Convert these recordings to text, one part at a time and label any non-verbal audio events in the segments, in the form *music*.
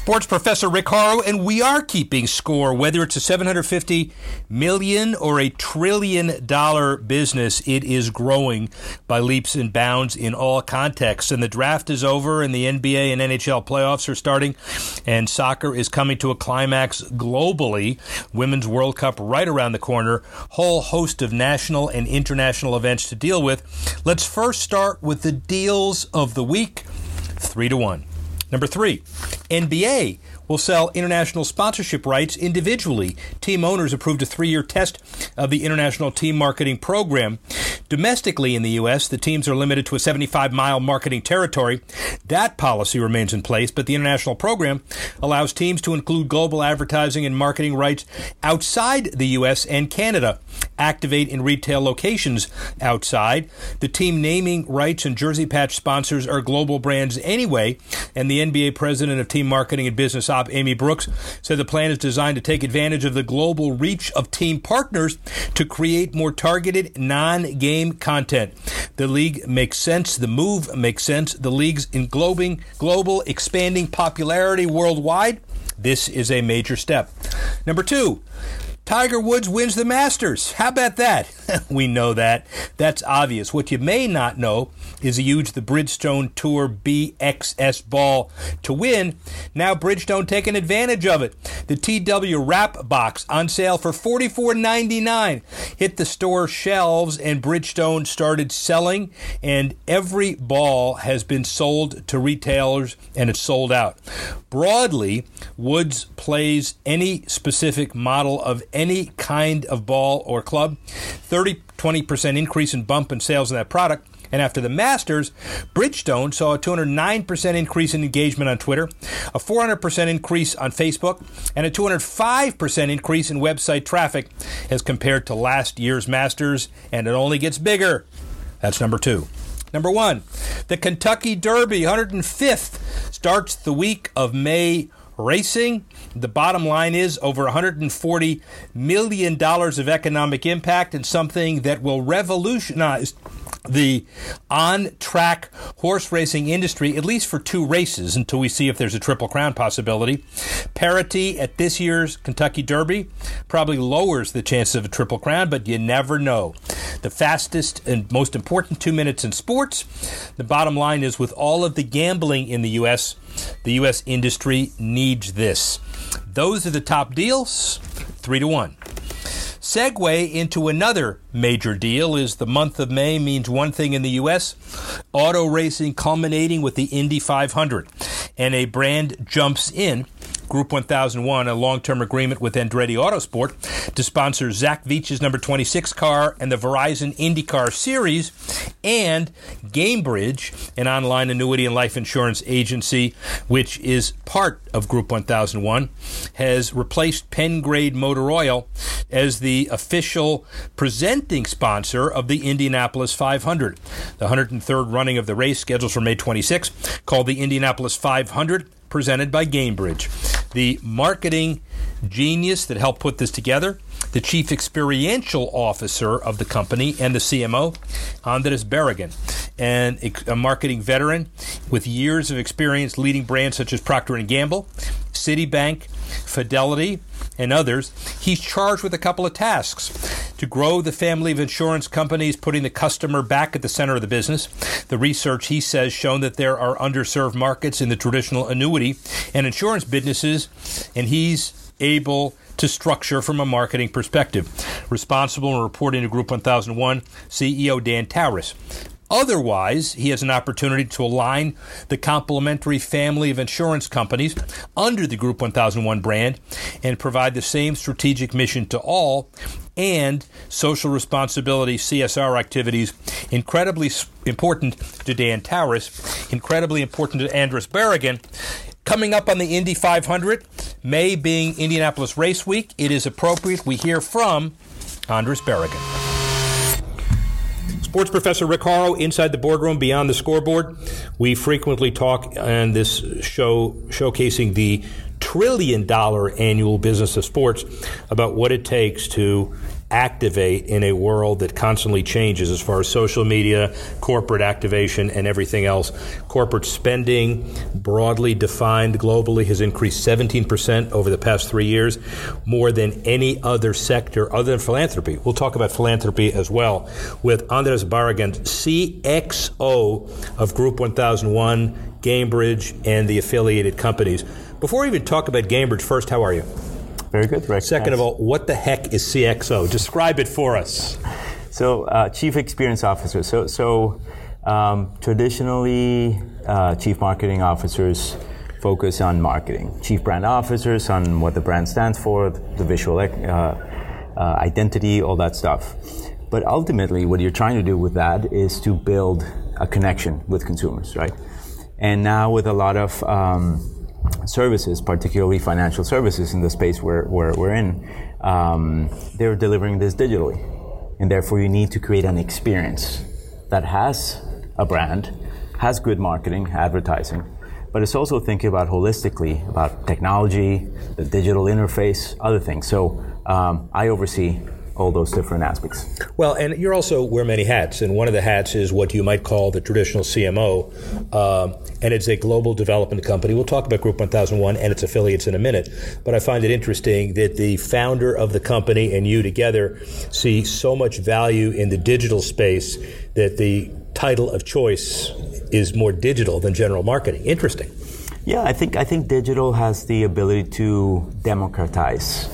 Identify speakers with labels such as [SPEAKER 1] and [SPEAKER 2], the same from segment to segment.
[SPEAKER 1] sports professor Rick Horrow, and we are keeping score. Whether it's a 750 million or a trillion dollar business, it is growing by leaps and bounds in all contexts. And the draft is over, and the NBA and NHL playoffs are starting, and soccer is coming to a climax globally. Women's World Cup right around the corner. Whole host of national and international events to deal with. Let's first start with the deals of the week. Three to one. Number three, NBA will sell international sponsorship rights individually. Team owners approved a three year test of the international team marketing program. Domestically in the U.S., the teams are limited to a 75 mile marketing territory. That policy remains in place, but the international program allows teams to include global advertising and marketing rights outside the U.S. and Canada activate in retail locations outside. The team naming rights and jersey patch sponsors are global brands anyway, and the NBA president of team marketing and business op, Amy Brooks, said the plan is designed to take advantage of the global reach of team partners to create more targeted non game content. The league makes sense, the move makes sense, the league's englobing global expanding popularity worldwide. This is a major step. Number two, Tiger Woods wins the Masters. How about that? *laughs* we know that. That's obvious. What you may not know is he used the Bridgestone Tour B XS ball to win. Now Bridgestone taking advantage of it. The TW Wrap Box on sale for $44.99 hit the store shelves and Bridgestone started selling and every ball has been sold to retailers and it's sold out. Broadly, Woods plays any specific model of any kind of ball or club. 30 20% increase in bump in sales of that product. And after the Masters, Bridgestone saw a 209% increase in engagement on Twitter, a 400% increase on Facebook, and a 205% increase in website traffic as compared to last year's Masters, and it only gets bigger. That's number two. Number one, the Kentucky Derby, 105th, starts the week of May racing. The bottom line is over $140 million of economic impact and something that will revolutionize the on track horse racing industry, at least for two races until we see if there's a Triple Crown possibility. Parity at this year's Kentucky Derby probably lowers the chances of a Triple Crown, but you never know. The fastest and most important two minutes in sports. The bottom line is with all of the gambling in the U.S., the U.S. industry needs this. Those are the top deals, three to one. Segue into another major deal is the month of May means one thing in the U.S. auto racing culminating with the Indy 500. And a brand jumps in Group 1001, a long term agreement with Andretti Autosport to sponsor Zach Veach's number 26 car and the Verizon IndyCar Series, and Gainbridge, an online annuity and life insurance agency, which is part of Group 1001, has replaced PennGrade Motor Oil as the official presenting sponsor of the Indianapolis 500. The 103rd running of the race, scheduled for May 26, called the Indianapolis 500 presented by Gainbridge. The marketing genius that helped put this together, the chief experiential officer of the company and the CMO, Andres Barragan, and a marketing veteran with years of experience leading brands such as Procter & Gamble, Citibank, Fidelity, and others. He's charged with a couple of tasks to grow the family of insurance companies, putting the customer back at the center of the business. The research, he says, shown that there are underserved markets in the traditional annuity and insurance businesses, and he's able to structure from a marketing perspective. Responsible and reporting to Group 1001, CEO Dan Towers. Otherwise, he has an opportunity to align the complementary family of insurance companies under the Group 1001 brand and provide the same strategic mission to all and social responsibility CSR activities. Incredibly important to Dan Towers, incredibly important to Andres Barragan. Coming up on the Indy 500, May being Indianapolis Race Week, it is appropriate we hear from Andres Barragan. Sports professor Rick inside the boardroom beyond the scoreboard. We frequently talk on this show showcasing the trillion dollar annual business of sports about what it takes to activate in a world that constantly changes as far as social media, corporate activation, and everything else. Corporate spending, broadly defined globally, has increased 17% over the past three years, more than any other sector other than philanthropy. We'll talk about philanthropy as well with Andres Barragan, CXO of Group 1001, Gainbridge, and the affiliated companies. Before we even talk about Gainbridge, first, how are you?
[SPEAKER 2] Very good, Rick.
[SPEAKER 1] Second of all, what the heck is CXO? Describe it for us.
[SPEAKER 2] So, uh, Chief Experience Officer. So, so um, traditionally, uh, Chief Marketing Officers focus on marketing. Chief Brand Officers on what the brand stands for, the visual uh, uh, identity, all that stuff. But ultimately, what you're trying to do with that is to build a connection with consumers, right? And now, with a lot of um, services, particularly financial services in the space where, where we're in, um, they're delivering this digitally. And therefore, you need to create an experience that has a brand, has good marketing, advertising, but it's also thinking about holistically about technology, the digital interface, other things. So um, I oversee all those different aspects.
[SPEAKER 1] Well, and you're also wear many hats, and one of the hats is what you might call the traditional CMO, uh, and it's a global development company. We'll talk about Group 1001 and its affiliates in a minute, but I find it interesting that the founder of the company and you together see so much value in the digital space that the title of choice is more digital than general marketing. Interesting.
[SPEAKER 2] Yeah, I think I think digital has the ability to democratize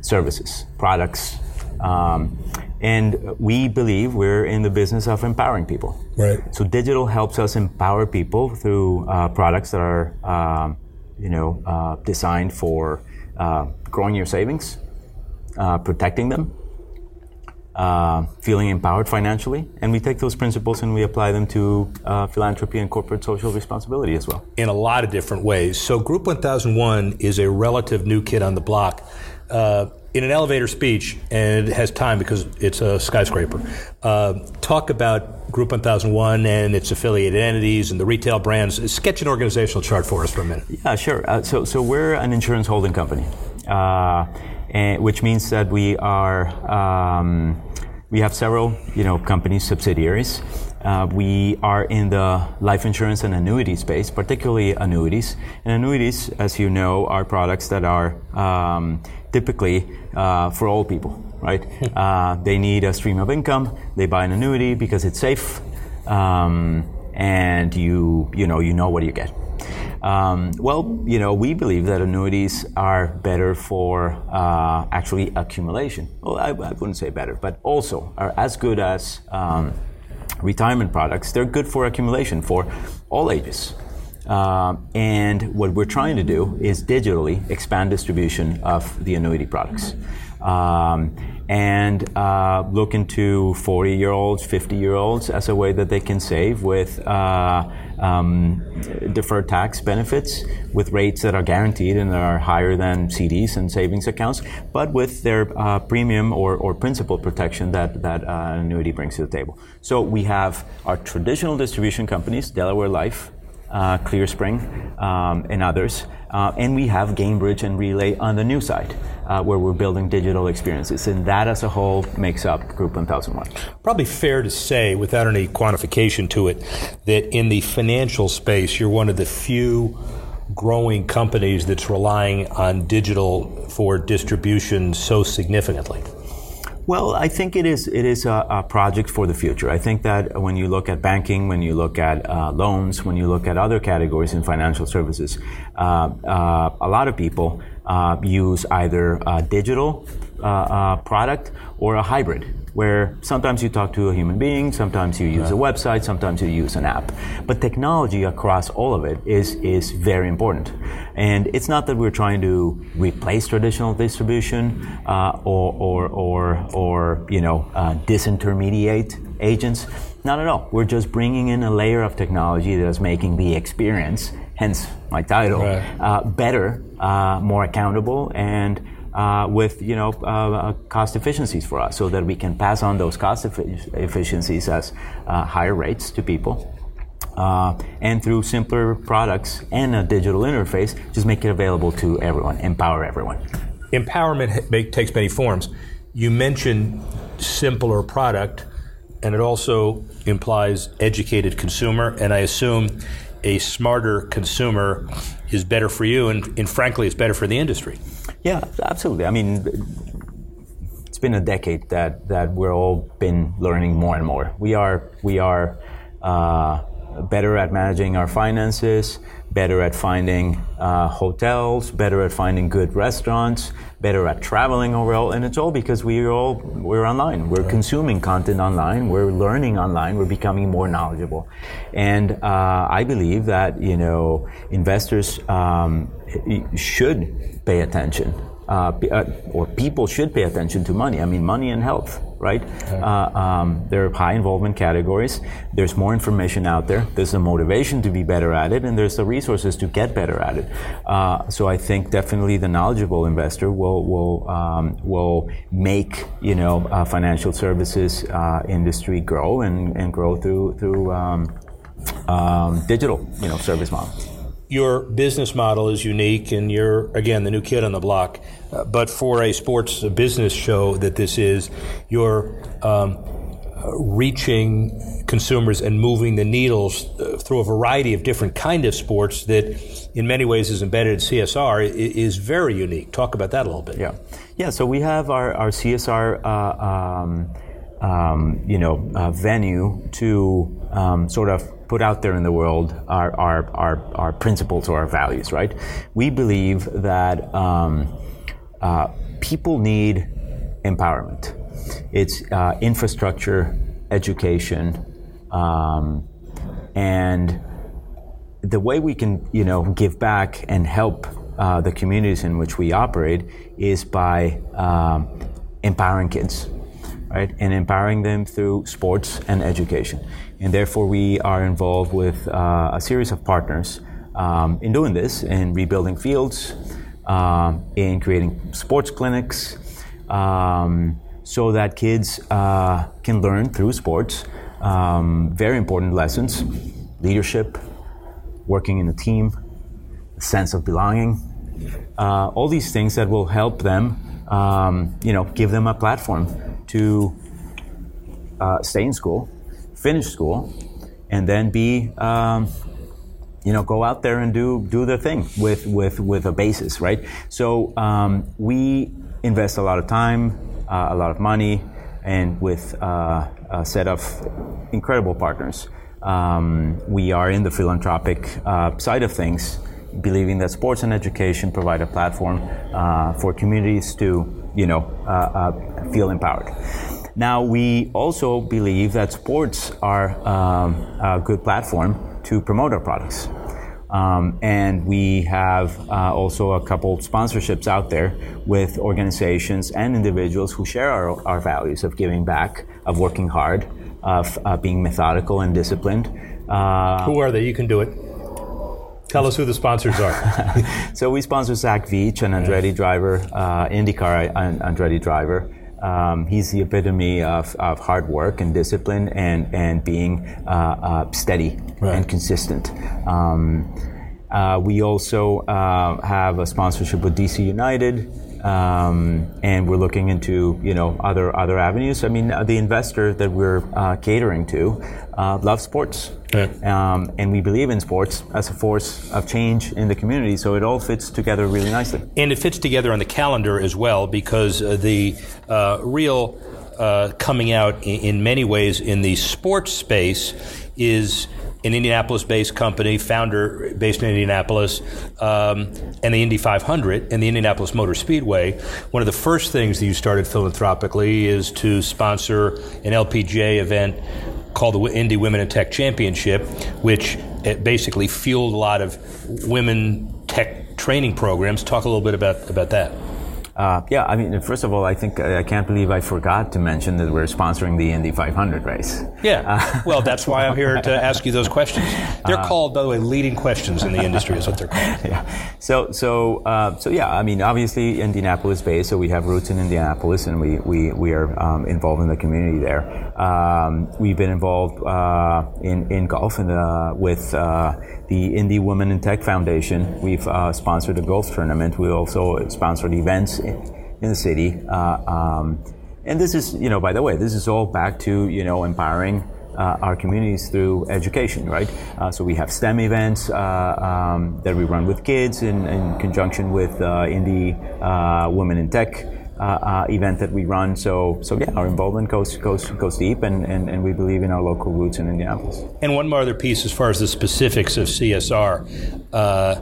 [SPEAKER 2] services, products, um, and we believe we're in the business of empowering people.
[SPEAKER 1] Right.
[SPEAKER 2] So digital helps us empower people through uh, products that are, um, you know, uh, designed for uh, growing your savings, uh, protecting them, uh, feeling empowered financially, and we take those principles and we apply them to uh, philanthropy and corporate social responsibility as well.
[SPEAKER 1] In a lot of different ways. So, Group 1001 is a relative new kid on the block. Uh, in an elevator speech, and it has time because it's a skyscraper, uh, talk about Group 1001 and its affiliated entities and the retail brands. Sketch an organizational chart for us for a minute.
[SPEAKER 2] Yeah, sure. Uh, so, so we're an insurance holding company. Uh, and, which means that we are um, we have several you know companies subsidiaries. Uh, we are in the life insurance and annuity space, particularly annuities. And annuities, as you know, are products that are um, typically uh, for old people, right? uh, they need a stream of income. They buy an annuity because it's safe, um, and you you know you know what you get. Um, well, you know, we believe that annuities are better for uh, actually accumulation. Well, I, I, wouldn't say better, but also are as good as um, retirement products. They're good for accumulation for all ages. Um, and what we're trying to do is digitally expand distribution of the annuity products. Um, and uh, look into 40 year olds, 50 year olds as a way that they can save with uh, um, deferred tax benefits with rates that are guaranteed and are higher than CDs and savings accounts, but with their uh, premium or, or principal protection that, that uh, annuity brings to the table. So we have our traditional distribution companies, Delaware Life, uh, ClearSpring, um, and others. Uh, and we have Gainbridge and Relay on the new side, uh, where we're building digital experiences. And that as a whole makes up Group 1001.
[SPEAKER 1] Probably fair to say, without any quantification to it, that in the financial space, you're one of the few growing companies that's relying on digital for distribution so significantly.
[SPEAKER 2] Well, I think it is it is a, a, project for the future. I think that when you look at banking, when you look at uh, loans, when you look at other categories in financial services, uh, uh, a lot of people uh, use either a digital uh, uh, product or a hybrid. Where sometimes you talk to a human being, sometimes you use a website, sometimes you use an app. But technology across all of it is, is very important. And it's not that we're trying to replace traditional distribution uh, or, or, or, or, you know, uh, disintermediate agents. Not at all. We're just bringing in a layer of technology that is making the experience, hence my title, right. uh, better, uh, more accountable, and uh, with you know uh, uh, cost efficiencies for us, so that we can pass on those cost efficiencies as uh, higher rates to people. Uh, and through simpler products and a digital interface, just make it available to everyone, empower everyone.
[SPEAKER 1] Empowerment takes many forms. You mentioned simpler product, and it also implies educated consumer, and I assume a smarter consumer is better for you, and, and frankly, it's better for the industry.
[SPEAKER 2] Yeah, absolutely. I mean, it's been a decade that that we're all been learning more and more. We are we are uh, better at managing our finances, better at finding uh, hotels, better at finding good restaurants, better at traveling overall, and it's all because we're all we're online. We're consuming content online. We're learning online. We're becoming more knowledgeable, and uh, I believe that you know investors um, should pay attention uh, uh, or people should pay attention to money. I mean, money and health, right? Okay. Uh, um, they're high involvement categories. There's more information out there. There's a motivation to be better at it, and there's the resources to get better at it. Uh, so I think definitely the knowledgeable investor will will um, will make you know uh, financial services uh, industry grow and, and grow through through um, um digital you know service models
[SPEAKER 1] your business model is unique and you're, again, the new kid on the block. Uh, but for a sports business show that this is, you're um, reaching consumers and moving the needles uh, through a variety of different kind of sports that in many ways is embedded in CSR is very unique. Talk about that a little bit.
[SPEAKER 2] Yeah. Yeah. So we have our, our CSR, uh, um, um, you know, uh, venue to um, sort of put out there in the world our, our, our, our principles or our values, right? We believe that um, uh, people need empowerment. It's uh, infrastructure, education, um, and the way we can, you know, give back and help uh, the communities in which we operate is by um, empowering kids, right, and empowering them through sports and education. And therefore, we are involved with uh, a series of partners um, in doing this, in rebuilding fields, um, in creating sports clinics, um, so that kids uh, can learn through sports um, very important lessons leadership, working in a team, a sense of belonging, uh, all these things that will help them, um, you know, give them a platform to uh, stay in school finish school, and then be, um, you know, go out there and do do their thing with with with a basis, right? So um, we invest a lot of time, uh, a lot of money, and with uh, a set of incredible partners. Um, we are in the philanthropic uh, side of things, believing that sports and education provide a platform uh, for communities to, you know, uh, uh, feel empowered. Now, we also believe that sports are um, a good platform to promote our products. Um, and we have uh, also a couple sponsorships out there with organizations and individuals who share our, our values of giving back, of working hard, of uh, being methodical and disciplined.
[SPEAKER 1] Uh, who are they? You can do it. Tell us who the sponsors are. *laughs*
[SPEAKER 2] so we sponsor Zach Veach, an Andretti driver, uh, IndyCar Andretti driver. Um, he's the epitome of, of hard work and discipline and, and being uh, uh, steady right. and consistent. Um, uh, we also uh, have a sponsorship with DC United. Um, and we're looking into you know other other avenues. I mean, uh, the investor that we're uh, catering to uh, loves sports, yeah. um, and we believe in sports as a force of change in the community. So it all fits together really nicely.
[SPEAKER 1] And it fits together on the calendar as well because uh, the uh, real uh, coming out in, in many ways in the sports space is an Indianapolis-based company, founder based in Indianapolis, um, and the Indy 500 and the Indianapolis Motor Speedway. One of the first things that you started philanthropically is to sponsor an LPGA event called the Indy Women in Tech Championship, which basically fueled a lot of women tech training programs. Talk a little bit about about that.
[SPEAKER 2] Uh, yeah, I mean, first of all, I think I can't believe I forgot to mention that we're sponsoring the Indy 500 race.
[SPEAKER 1] Yeah, uh, *laughs* well, that's why I'm here to ask you those questions. They're uh, called, by the way, leading questions in the industry, is what they're called. *laughs*
[SPEAKER 2] Yeah. So, so, uh, so yeah. I mean, obviously, Indianapolis based, so we have roots in Indianapolis, and we we we are um, involved in the community there. Um, we've been involved uh, in in golf and with the Indy Women in Tech Foundation. We've uh, sponsored a golf tournament. We also sponsored events in, in the city. Uh, um, and this is, you know, by the way, this is all back to, you know, empowering uh, our communities through education, right? Uh, so we have STEM events uh, um, that we run with kids in, in conjunction with uh, Indy Women in Tech uh, uh, event that we run. So, so yeah, our involvement goes goes goes deep, and, and, and we believe in our local roots in Indianapolis.
[SPEAKER 1] And one more other piece, as far as the specifics of CSR, uh,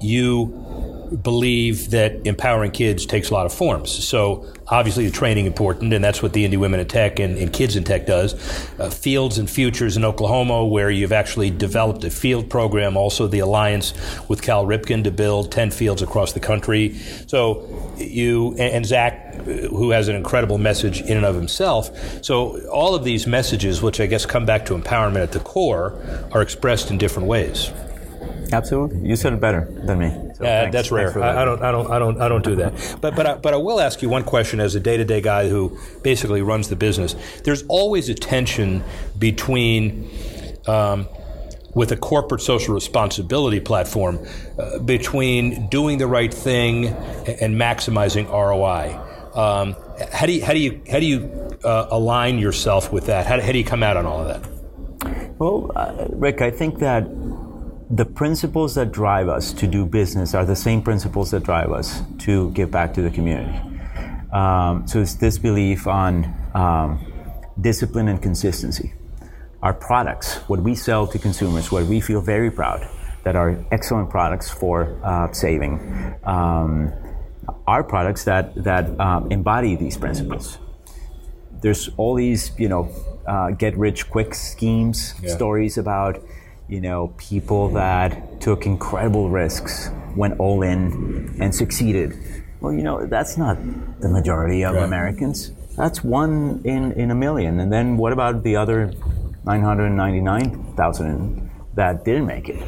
[SPEAKER 1] you believe that empowering kids takes a lot of forms. So obviously the training important, and that's what the Indy Women in Tech and, and Kids in Tech does. Uh, Fields and Futures in Oklahoma, where you've actually developed a field program. Also the alliance with Cal Ripken to build ten fields across the country. So you and, and Zach, who has an incredible message in and of himself. So all of these messages, which I guess come back to empowerment at the core, are expressed in different ways.
[SPEAKER 2] Absolutely, you said it better than me.
[SPEAKER 1] So uh, that's rare. That. I, I, don't, I don't, I don't, I don't do that. but, but, I, but I will ask you one question as a day-to-day guy who basically runs the business. There's always a tension between. Um, with a corporate social responsibility platform, uh, between doing the right thing and maximizing ROI. Um, how do you how do you how do you uh, align yourself with that? How, how do you come out on all of that?
[SPEAKER 2] Well, uh, Rick, I think that the principles that drive us to do business are the same principles that drive us to give back to the community. Um, so it's this belief on um, discipline and consistency. Our products, what we sell to consumers, what we feel very proud that are excellent products for uh, saving, um, are products that that um, embody these principles. There's all these, you know, uh, get rich quick schemes, yeah. stories about you know, people that took incredible risks, went all in, and succeeded. Well, you know, that's not the majority of right. Americans. That's one in, in a million. And then what about the other 999,000 that didn't make it?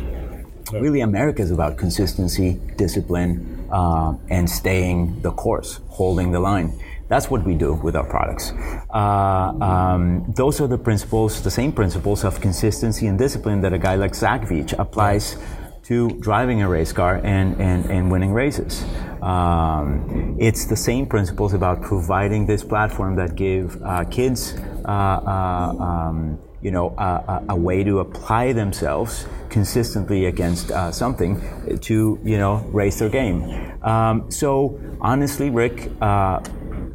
[SPEAKER 2] Right. Really, America is about consistency, discipline, uh, and staying the course, holding the line. That's what we do with our products. Uh, um, those are the principles, the same principles of consistency and discipline that a guy like Zach Veach applies to driving a race car and, and, and winning races. Um, it's the same principles about providing this platform that give uh, kids uh, uh, um, you know, a, a, way to apply themselves consistently against uh, something to, you know, raise their game. Um, so honestly, Rick, uh,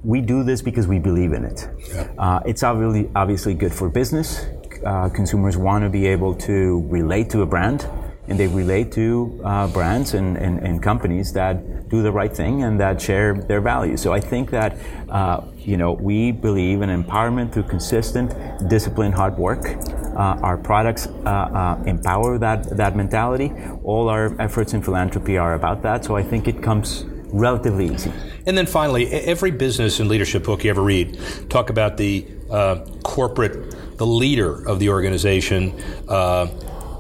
[SPEAKER 2] we do this because we believe in it. Yeah. Uh, it's obviously obviously good for business. Uh, consumers want to be able to relate to a brand, and they relate to uh, brands and, and, and, companies that do the right thing and that share their values. So I think that uh, you know we believe in empowerment through consistent, disciplined, hard work. Uh, our products uh, empower that that mentality. All our efforts in philanthropy are about that. So I think it comes relatively easy.
[SPEAKER 1] And then finally, every business and leadership book you ever read talk about the uh, corporate, the leader of the organization. Uh,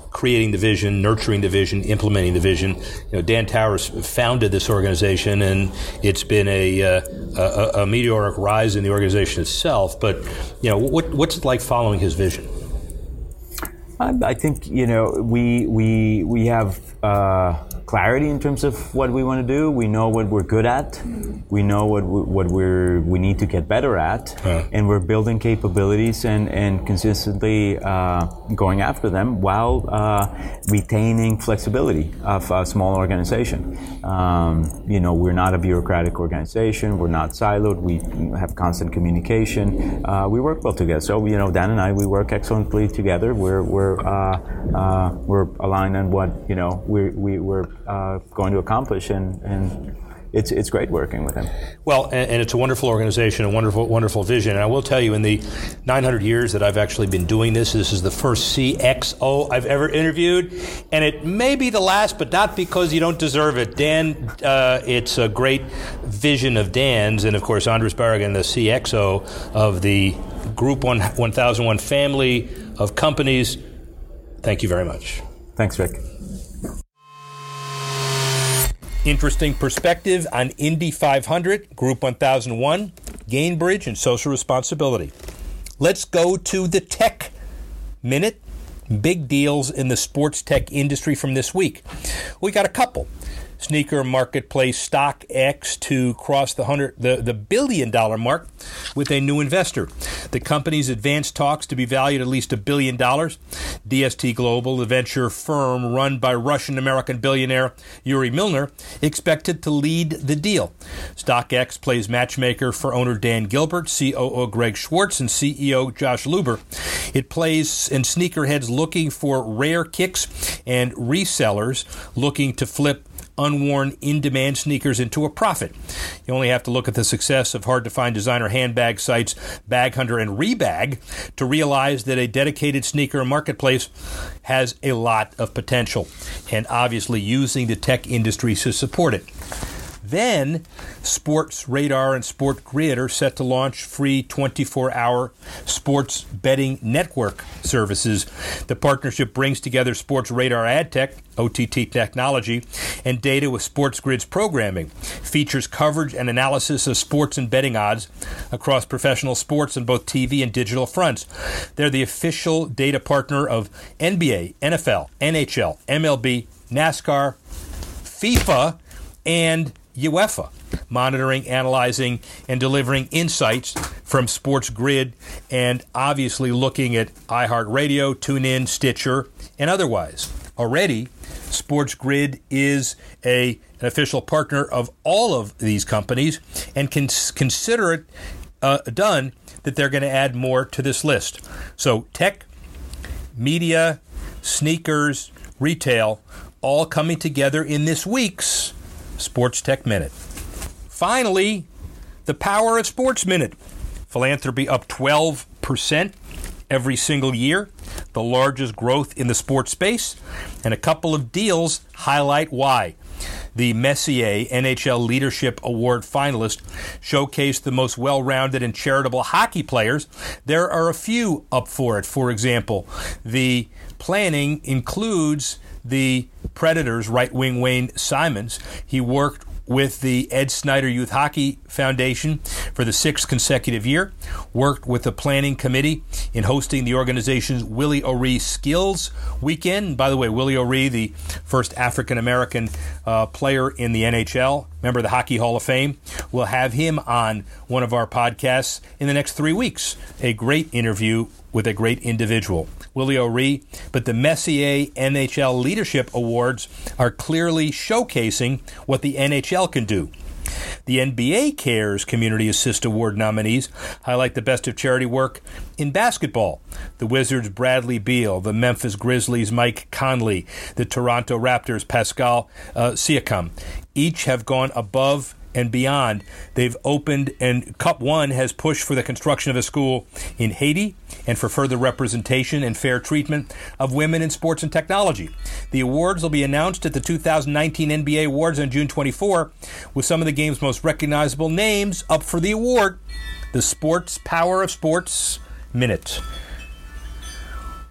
[SPEAKER 1] creating the vision, nurturing the vision, implementing the vision. You know, Dan Towers founded this organization, and it's been a, uh, a, a, meteoric rise in the organization itself. But you know, what, what's it like following his vision?
[SPEAKER 2] I think you know we we we have uh, clarity in terms of what we want to do. We know what we're good at. We know what we, what we're we need to get better at, and we're building capabilities and and consistently uh, going after them while uh, retaining flexibility of a small organization. Um, you know, we're not a bureaucratic organization. We're not siloed. We have constant communication. Uh, we work well together. So you know, Dan and I, we work excellently together. We're we're we're uh, uh, we're aligned on what you know we, we we're uh, going to accomplish, and and it's it's great working with him.
[SPEAKER 1] Well, and, and, it's a wonderful organization, a wonderful wonderful vision. And I will tell you, in the 900 years that I've actually been doing this, this is the first CXO I've ever interviewed, and it may be the last, but not because you don't deserve it. Dan, uh, it's a great vision of Dan's, and of course Andres Barragan, the CXO of the Group 1, 1001 family of companies. Thank you very much.
[SPEAKER 2] Thanks, Rick
[SPEAKER 1] interesting perspective on Indy 500, Group 1001, Gainbridge, and social responsibility. Let's go to the tech minute. Big deals in the sports tech industry from this week. We got a couple sneaker marketplace StockX to cross the hundred the, the billion dollar mark with a new investor. The company's advanced talks to be valued at least a billion dollars. DST Global, the venture firm run by Russian American billionaire Yuri Milner, expected to lead the deal. StockX plays matchmaker for owner Dan Gilbert, COO Greg Schwartz, and CEO Josh Luber. It plays in sneakerheads looking for rare kicks and resellers looking to flip unworn, in demand sneakers into a profit. You only have to look at the success of hard to find designer handbag sites Baghunter and Rebag to realize that a dedicated sneaker marketplace has a lot of potential, and obviously using the tech industry to support it. Then, Sportradar and SportsGrid are set to launch free 24 hour sports betting network services. The partnership brings together Sportradar ad tech, OTT technology, and data with SportsGrid's programming. Features coverage and analysis of sports and betting odds across professional sports on both TV and digital fronts. They're the official data partner of NBA, NFL, NHL, MLB, NASCAR, FIFA, and UEFA, monitoring, analyzing, and delivering insights from SportsGrid, and obviously looking at iHeartRadio, TuneIn, Stitcher, and otherwise. Already, SportsGrid is a, an official partner of all of these companies and can consider it uh, done that they're going to add more to this list. So, tech, media, sneakers, retail, all coming together in this week's Sports Tech Minute. Finally, the power of Sports Minute. Philanthropy up 12% every single year, the largest growth in the sports space, and a couple of deals highlight why. The Messier NHL Leadership Award finalist showcased the most well rounded and charitable hockey players. There are a few up for it. For example, the planning includes the Predators right wing Wayne Simmonds. He worked with the Ed Snider Youth Hockey Foundation for the sixth consecutive year, worked with the planning committee in hosting the organization's Willie O'Ree Skills Weekend. By the way, Willie O'Ree, the first African American uh, player in the NHL, member of the Hockey Hall of Fame, we'll have him on one of our podcasts in the next three weeks. A great interview with a great individual. Willie O'Ree, but the Messier NHL Leadership Awards are clearly showcasing what the NHL can do. The NBA Cares Community Assist Award nominees highlight the best of charity work in basketball. The Wizards' Bradley Beal, the Memphis Grizzlies' Mike Conley, the Toronto Raptors' Pascal uh, Siakam. Each have gone above and beyond. They've opened, and Cup One has pushed for the construction of a school in Haiti and for further representation and fair treatment of women in sports and technology. The awards will be announced at the 2019 NBA Awards on June 24, with some of the game's most recognizable names up for the award. The Sports Power of Sports Minute.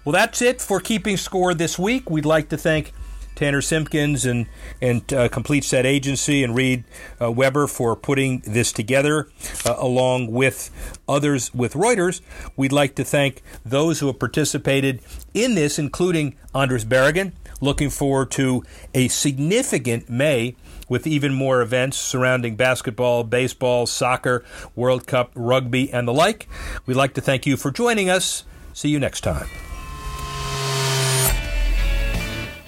[SPEAKER 1] Well, that's it for keeping score this week. We'd like to thank Tanner Simpkins and and uh, Complete Set Agency and Reed uh, Weber for putting this together, uh, along with others with Reuters. We'd like to thank those who have participated in this, including Andres Barragan. Looking forward to a significant May with even more events surrounding basketball, baseball, soccer, World Cup, rugby, and the like. We'd like to thank you for joining us. See you next time.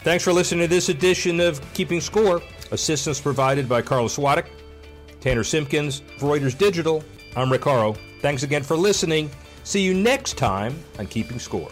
[SPEAKER 1] Thanks for listening to this edition of Keeping Score. Assistance provided by Carlos Swadek, Tanner Simpkins, Reuters Digital. I'm Rick Horrow. Thanks again for listening. See you next time on Keeping Score.